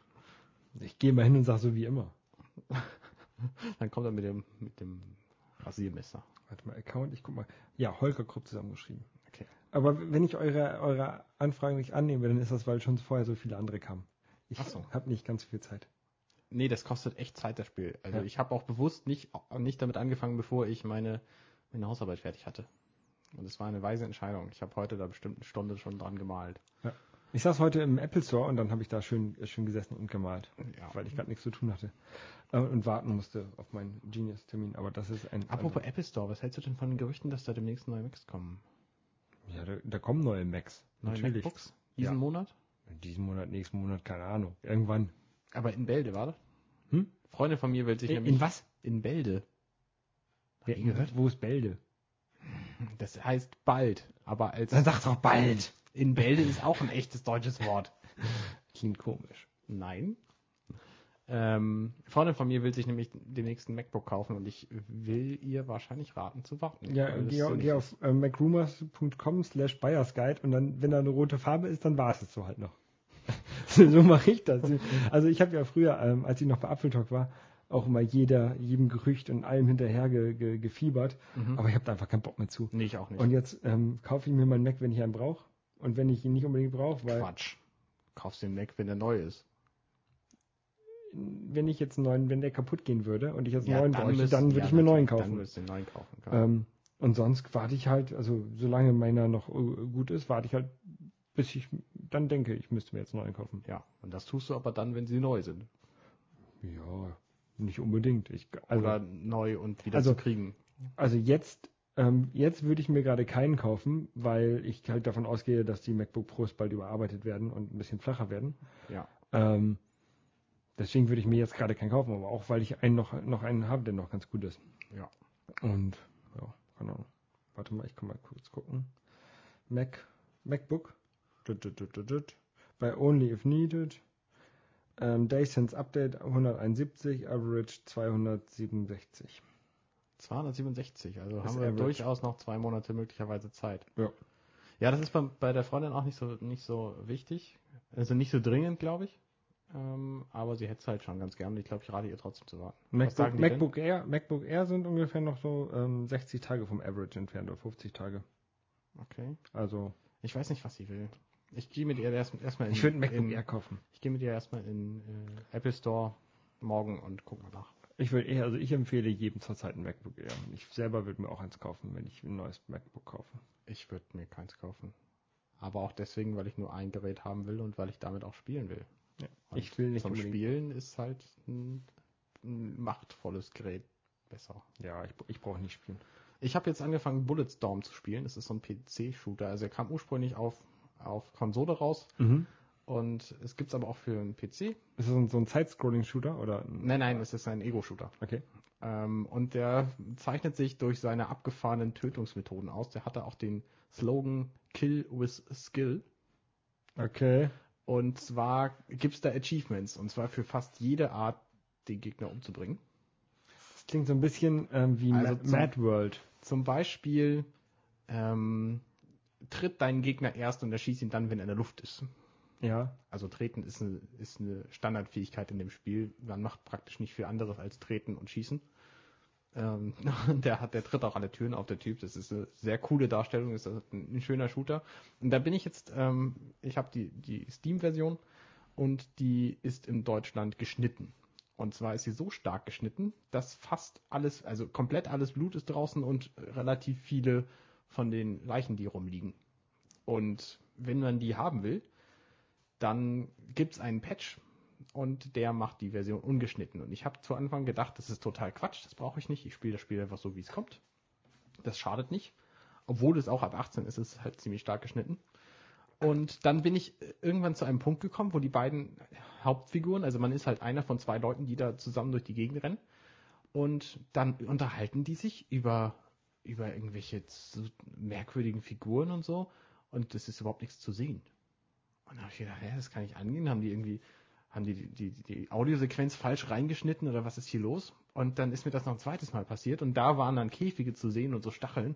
Ich gehe mal hin und sag so wie immer. Dann kommt er mit dem, mit dem Rasiermesser. Warte mal, Account, ich guck mal. Ja, Holger Krupp zusammengeschrieben. Okay. Aber wenn ich eure, eure Anfragen nicht annehme, dann ist das, weil schon vorher so viele andere kamen. Ich so. habe nicht ganz viel Zeit. Nee, das kostet echt Zeit, das Spiel. Also Ja. ich habe auch bewusst nicht, nicht damit angefangen, bevor ich meine, meine Hausarbeit fertig hatte. Und es war eine weise Entscheidung. Ich habe heute da bestimmt eine Stunde schon dran gemalt. Ich saß heute im Apple Store und dann habe ich da schön, schön gesessen und gemalt, Ja. weil ich gerade nichts zu tun hatte. Äh, und warten musste auf meinen Genius-Termin. Aber das ist ein. Apropos Apple Store, was hältst du denn von den Gerüchten, dass da demnächst neue Macs kommen? Ja, da, da kommen neue Macs. Neue Natürlich. MacBooks? Diesen Ja. Monat? In diesem Monat, nächsten Monat, keine Ahnung. Irgendwann. Aber in Bälde, war das? Hm? Freundin von mir will sich In, in was? In Bälde. Wer, nie gehört? Wo ist Bälde? Das heißt bald, aber als... Dann sag doch bald. In Bälde ist auch ein echtes deutsches Wort. Klingt komisch. Nein. Ähm, Freundin von mir will sich nämlich den nächsten MacBook kaufen und ich will ihr wahrscheinlich raten zu warten. Ja, geh, sinnig geh auf äh, macrumors.com slash buyersguide und dann, wenn da eine rote Farbe ist, dann wartest du halt noch. so mache ich das. Also ich habe ja früher, ähm, als ich noch bei Apfeltalk war, auch immer jeder, jedem Gerücht und allem hinterher ge, ge, gefiebert. Mhm. Aber ich habe da einfach keinen Bock mehr zu. Nee, ich auch nicht. Und jetzt ähm, kaufe ich mir meinen Mac, wenn ich einen brauche. Und wenn ich ihn nicht unbedingt brauche, weil Quatsch. Kaufst den Mac, wenn der neu ist. Wenn ich jetzt einen neuen, wenn der kaputt gehen würde und ich jetzt einen Ja, neuen bräuchte, müsst- dann würde ja, ich mir einen neuen kaufen. Dann den neuen kaufen. Ähm, und sonst warte ich halt, also solange meiner noch äh, gut ist, warte ich halt, bis ich dann denke, ich müsste mir jetzt einen neuen kaufen. ja, und das tust du aber dann, wenn sie neu sind. Ja, nicht unbedingt. Ich, also, Oder neu und wieder also- zu kriegen. also jetzt, ähm, jetzt würde ich mir gerade keinen kaufen, weil ich halt davon ausgehe, dass die MacBook Pros bald überarbeitet werden und ein bisschen flacher werden. Ja. Ähm, Deswegen würde ich mir jetzt gerade keinen kaufen, aber auch weil ich einen noch, noch einen habe, der noch ganz gut ist. Ja. Und ja, keine Ahnung. Warte mal, ich kann mal kurz gucken. Mac, MacBook. Bei Only If Needed. Ähm, Daysense Update 171, Average 267. 267, also Das haben wir Average. durchaus noch zwei Monate möglicherweise Zeit. Ja. Ja, das ist bei, bei der Freundin auch nicht so nicht so wichtig. Also nicht so dringend, glaube ich. Ähm, aber sie hätte es halt schon ganz gern. Ich glaube, ich rate ihr trotzdem zu warten. MacBook? MacBook Air, MacBook Air sind ungefähr noch so ähm, 60 Tage vom Average entfernt oder 50 Tage. Okay. Also Ich weiß nicht, was sie will. Ich gehe mit ihr erst erstmal in, ich würde ein MacBook in, Air kaufen. ich gehe mit ihr erstmal in äh, Apple Store morgen und guck mal nach. Ich würde eher, also ich empfehle jedem zurzeit ein MacBook Air. Ich selber würde mir auch eins kaufen, wenn ich ein neues MacBook kaufe. Ich würde mir keins kaufen. Aber auch deswegen, weil ich nur ein Gerät haben will und weil ich damit auch spielen will. Ja. Ich will nicht Zum unbedingt- Spielen ist halt ein, ein machtvolles Gerät besser. Ja, ich, ich brauche nicht spielen. Ich habe jetzt angefangen, Bulletstorm zu spielen. Das ist so ein PC-Shooter. Also er kam ursprünglich auf, auf Konsole raus und es gibt's aber auch für einen PC. Ist das so ein, Side-Scrolling-Shooter oder? ein- Nein, nein, es ist ein Ego-Shooter. Okay. Ähm, und der zeichnet sich durch seine abgefahrenen Tötungsmethoden aus. Der hatte auch den Slogan Kill with Skill. Okay. Und zwar gibt's da Achievements. Und zwar für fast jede Art, den Gegner umzubringen. Das klingt so ein bisschen ähm, wie Also Mad, zum- Mad World. Zum Beispiel ähm, tritt deinen Gegner erst und erschießt ihn dann, wenn er in der Luft ist. Ja. Also treten ist eine, ist eine Standardfähigkeit in dem Spiel. Man macht praktisch nicht viel anderes als treten und schießen. Ähm, der hat, der tritt auch alle Türen auf der Typ. Das ist eine sehr coole Darstellung. Ist ein, ein schöner Shooter. Und da bin ich jetzt, ähm, ich habe die, die Steam-Version und die ist in Deutschland geschnitten. Und zwar ist sie so stark geschnitten, dass fast alles, also komplett alles Blut ist draußen und relativ viele von den Leichen, die rumliegen. Und wenn man die haben will, dann gibt's einen Patch und der macht die Version ungeschnitten. Und ich habe zu Anfang gedacht, das ist total Quatsch, das brauche ich nicht. Ich spiele das Spiel einfach so, wie es kommt. Das schadet nicht. Obwohl es auch ab 18 ist, ist es halt ziemlich stark geschnitten. Und dann bin ich irgendwann zu einem Punkt gekommen, wo die beiden Hauptfiguren, also man ist halt einer von zwei Leuten, die da zusammen durch die Gegend rennen. Und dann unterhalten die sich über, über irgendwelche merkwürdigen Figuren und so. Und es ist überhaupt nichts zu sehen. Und da habe ich gedacht, ja, das kann ich angehen. Haben die irgendwie, haben die, die, die Audiosequenz falsch reingeschnitten oder was ist hier los? Und dann ist mir das noch ein zweites Mal passiert und da waren dann Käfige zu sehen und so Stacheln.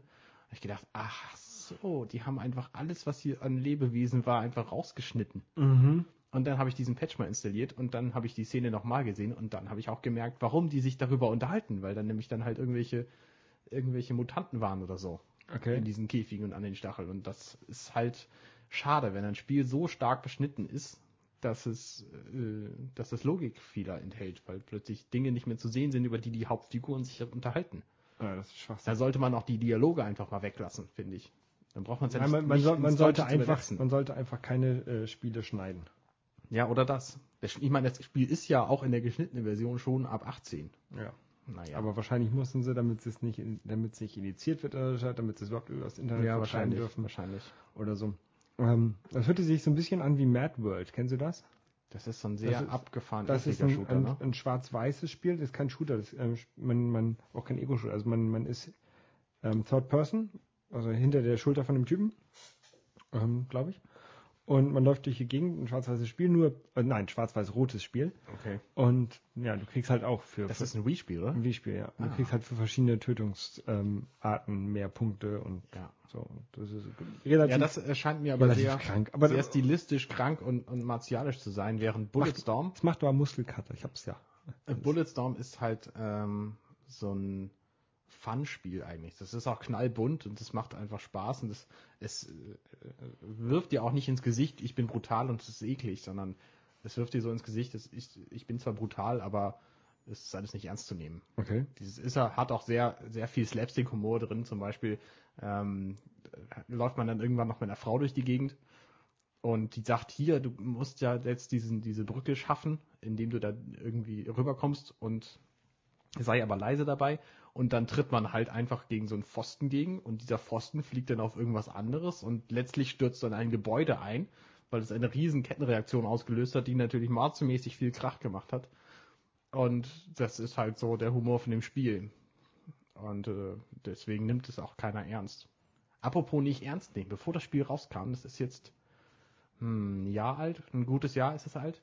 Da ich gedacht, ach so, die haben einfach alles, was hier an Lebewesen war, einfach rausgeschnitten. Mhm. Und dann habe ich diesen Patch mal installiert und dann habe ich die Szene nochmal gesehen und dann habe ich auch gemerkt, warum die sich darüber unterhalten, weil dann nämlich dann halt irgendwelche, irgendwelche Mutanten waren oder so Okay. in diesen Käfigen und an den Stacheln. Und das ist halt schade, wenn ein Spiel so stark beschnitten ist, dass es, äh, dass es Logikfehler enthält, weil plötzlich Dinge nicht mehr zu sehen sind, über die die Hauptfiguren sich unterhalten. Ja, das ist Schwachsinn. Da sollte man auch die Dialoge einfach mal weglassen, finde ich. Dann braucht man es ja Ja, nicht, man, soll, sollte einfach, übersetzen. man sollte einfach keine äh, Spiele schneiden. Ja, oder das. Das- Ich meine, das Spiel ist ja auch in der geschnittenen Version schon ab 18. Ja. Naja, Aber wahrscheinlich mussten sie, damit es nicht, damit es nicht initiiert wird, damit sie es überhaupt über das Internet ja, wahrscheinlich, dürfen wahrscheinlich. oder so. Ähm, das hörte sich so ein bisschen an wie Mad World. Kennen Sie das? Das ist so ein sehr ist- abgefahren Das ist ein, Shooter, ein, ne? ein schwarz-weißes Spiel, das ist kein Shooter, das, ähm, man, man, auch kein Ego-Shooter. Also man, man ist ähm, Third Person, also hinter der Schulter von dem Typen, ähm, glaube ich. Und man läuft durch die Gegend, ein schwarz-weißes Spiel, nur, äh, nein, schwarz-weiß-rotes Spiel. Okay. Und ja, du kriegst halt auch für, Das für ist ein Wii-Spiel, oder? ein Wii-Spiel, ja. Du Ah. kriegst halt für verschiedene Tötungsarten ähm, mehr Punkte und Ja. so. Das ist relativ, Ja, das erscheint mir aber sehr, krank. Aber sehr stilistisch krank und, und martialisch zu sein, während Bulletstorm, das macht aber Muskelkater, ich hab's ja. äh, Bulletstorm ist halt ähm, so ein Fun-Spiel eigentlich. Das ist auch knallbunt und das macht einfach Spaß und das, es äh, wirft dir auch nicht ins Gesicht, ich bin brutal und es ist eklig, sondern es wirft dir so ins Gesicht, dass ich, ich bin zwar brutal, aber es ist alles nicht ernst zu nehmen. Okay. Dieses ist er, hat auch sehr, sehr viel Slapstick-Humor drin. Zum Beispiel ähm, läuft man dann irgendwann noch mit einer Frau durch die Gegend und die sagt, hier, du musst ja jetzt diesen, diese Brücke schaffen, indem du da irgendwie rüberkommst und sei aber leise dabei. Und dann tritt man halt einfach gegen so einen Pfosten gegen und dieser Pfosten fliegt dann auf irgendwas anderes und letztlich stürzt dann ein Gebäude ein, weil es eine riesen Kettenreaktion ausgelöst hat, die natürlich mordsmäßig viel Krach gemacht hat. Und das ist halt so der Humor von dem Spiel. Und äh, deswegen nimmt es auch keiner ernst. Apropos nicht ernst nehmen, bevor das Spiel rauskam, das ist jetzt hm, ein Jahr alt, ein gutes Jahr ist es alt,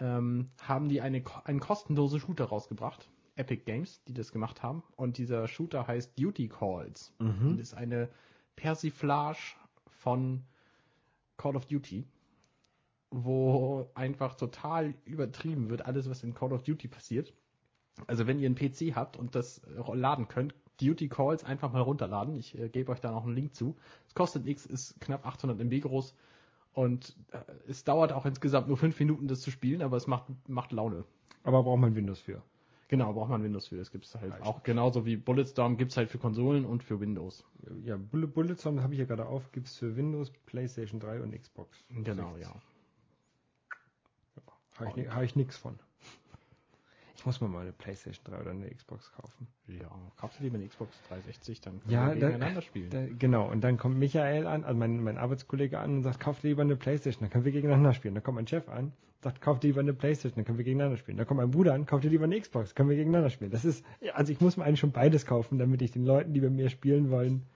ähm, haben die eine, einen kostenlosen Shooter rausgebracht. Epic Games, die das gemacht haben. Und dieser Shooter heißt Duty Calls. Mhm. Und ist eine Persiflage von Call of Duty, wo einfach total übertrieben wird, alles, was in Call of Duty passiert. Also wenn ihr einen PC habt und das laden könnt, Duty Calls einfach mal runterladen. Ich äh, gebe euch da noch einen Link zu. Es kostet nichts, ist knapp 800 MB groß und äh, es dauert auch insgesamt nur 5 Minuten, das zu spielen, aber es macht, macht Laune. Aber braucht man Windows für? Genau, braucht man Windows für. Das gibt es halt ja, auch genauso wie Bulletstorm gibt es halt für Konsolen und für Windows. Ja, Bulletstorm, habe ich ja gerade auf, gibt es für Windows, PlayStation 3 und Xbox. Genau, ja. ja habe ich, hab ich nichts von. Ich muss mir mal eine PlayStation 3 oder eine Xbox kaufen. Ja, kaufst du lieber eine Xbox 360, dann können ja, wir gegeneinander da, spielen. Da, genau, und dann kommt Michael an, also mein, mein Arbeitskollege an und sagt, kauf dir lieber eine Playstation, dann können wir gegeneinander spielen. Dann kommt mein Chef an, sagt, kauf dir lieber eine Playstation, dann können wir gegeneinander spielen. Dann kommt mein Bruder an, kauf dir lieber eine Xbox, können wir gegeneinander spielen. Das ist, also ich muss mir eigentlich schon beides kaufen, damit ich den Leuten, die bei mir spielen wollen,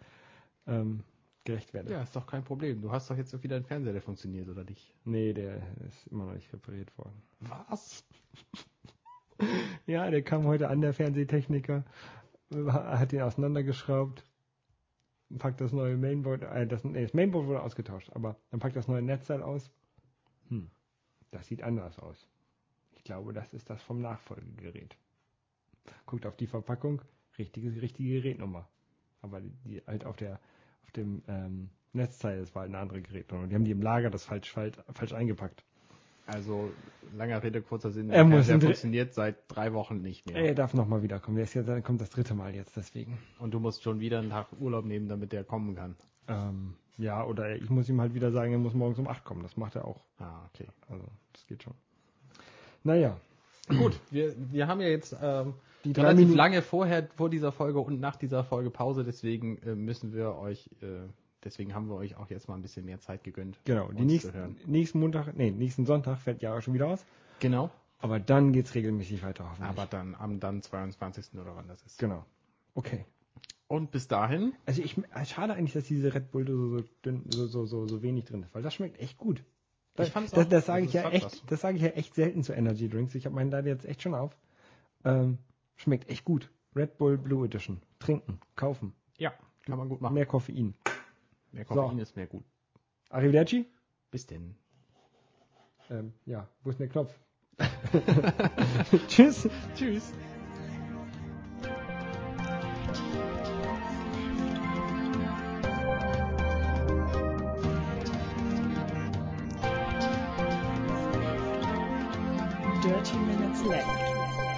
ähm, gerecht werde. Ja, ist doch kein Problem. Du hast doch jetzt wieder einen Fernseher, der funktioniert, oder nicht? Nee, der ist immer noch nicht repariert worden. Was? Ja, der kam heute an, der Fernsehtechniker, hat ihn auseinandergeschraubt, packt das neue Mainboard, äh, das, nee, das Mainboard wurde ausgetauscht, aber dann packt das neue Netzteil aus. Hm, das sieht anders aus. Ich glaube, das ist das vom Nachfolgegerät. Guckt auf die Verpackung, richtige, richtige Gerätnummer. Aber die, halt auf der, auf dem ähm, Netzteil, das war eine andere Gerätnummer. Die haben die im Lager das falsch, falsch, falsch eingepackt. Also, langer Rede, kurzer Sinn. Er muss der funktioniert seit drei Wochen nicht mehr. Er darf nochmal wiederkommen. Der ist jetzt, kommt das dritte Mal jetzt, deswegen. Und du musst schon wieder einen Tag Urlaub nehmen, damit der kommen kann. Ähm, ja, oder ich muss ihm halt wieder sagen, er muss morgens um acht kommen. Das macht er auch. Ah, okay. Also, das geht schon. Naja. Gut, wir, wir haben ja jetzt ähm, die relativ lange vorher, vor dieser Folge und nach dieser Folge Pause, deswegen äh, müssen wir euch äh, Deswegen haben wir euch auch jetzt mal ein bisschen mehr Zeit gegönnt. Genau, die nächsten, nächsten Montag, nee, nächsten Sonntag fällt ja auch schon wieder aus. Genau. Aber dann geht es regelmäßig weiter. Aber dann am dann 22. oder wann das ist. Genau. Okay. Und bis dahin? Also ich schade eigentlich, dass diese Red Bull so, so, so, so, so wenig drin ist, weil das schmeckt echt gut. Das, ich fand's das, das sage ich ja echt, was. das sage ich ja echt selten zu Energy Drinks. Ich habe meinen da jetzt echt schon auf. Ähm, schmeckt echt gut. Red Bull Blue Edition. Trinken, kaufen. Ja, kann man gut machen. Mehr Koffein. Mehr Koffein so. ist mehr gut. Arrivederci. Bis denn. Ähm, ja, wo ist der Knopf? Tschüss. Tschüss. Dirty minutes left.